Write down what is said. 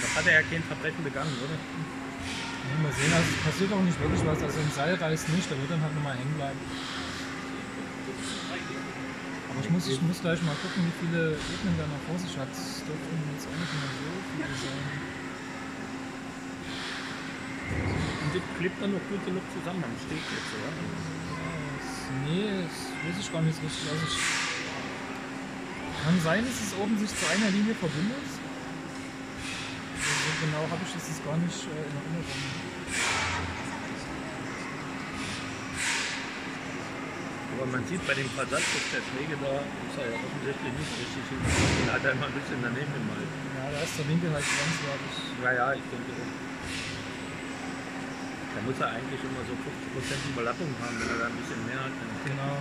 Da hat er ja kein Verbrechen begangen, oder? Ja, mal sehen, also es passiert auch nicht wirklich was. Also ein Seil reißt nicht, da wird dann halt nochmal hängen bleiben. Aber ich muss, ich muss gleich mal gucken, wie viele Ebenen da noch vor sich hat. Es dürften jetzt auch nicht mehr so viele sein. Und das klebt dann noch gut genug zusammen am Steg jetzt, oder? Nee, das weiß ich gar nicht so richtig. Also ich, kann sein, dass es oben sich zu einer Linie verbindet. Genau habe ich das jetzt gar nicht äh, in Erinnerung. Aber man sieht bei dem Versatz, dass der Schläge da ist er ja offensichtlich nicht richtig hin. Den hat er immer ein bisschen daneben gemalt. Ja, da ist der Winkel halt grenzwertig. Ja, ja, ich denke auch. Da muss er eigentlich immer so 50% Überlappung haben. Wenn er da ein bisschen mehr hat, Genau.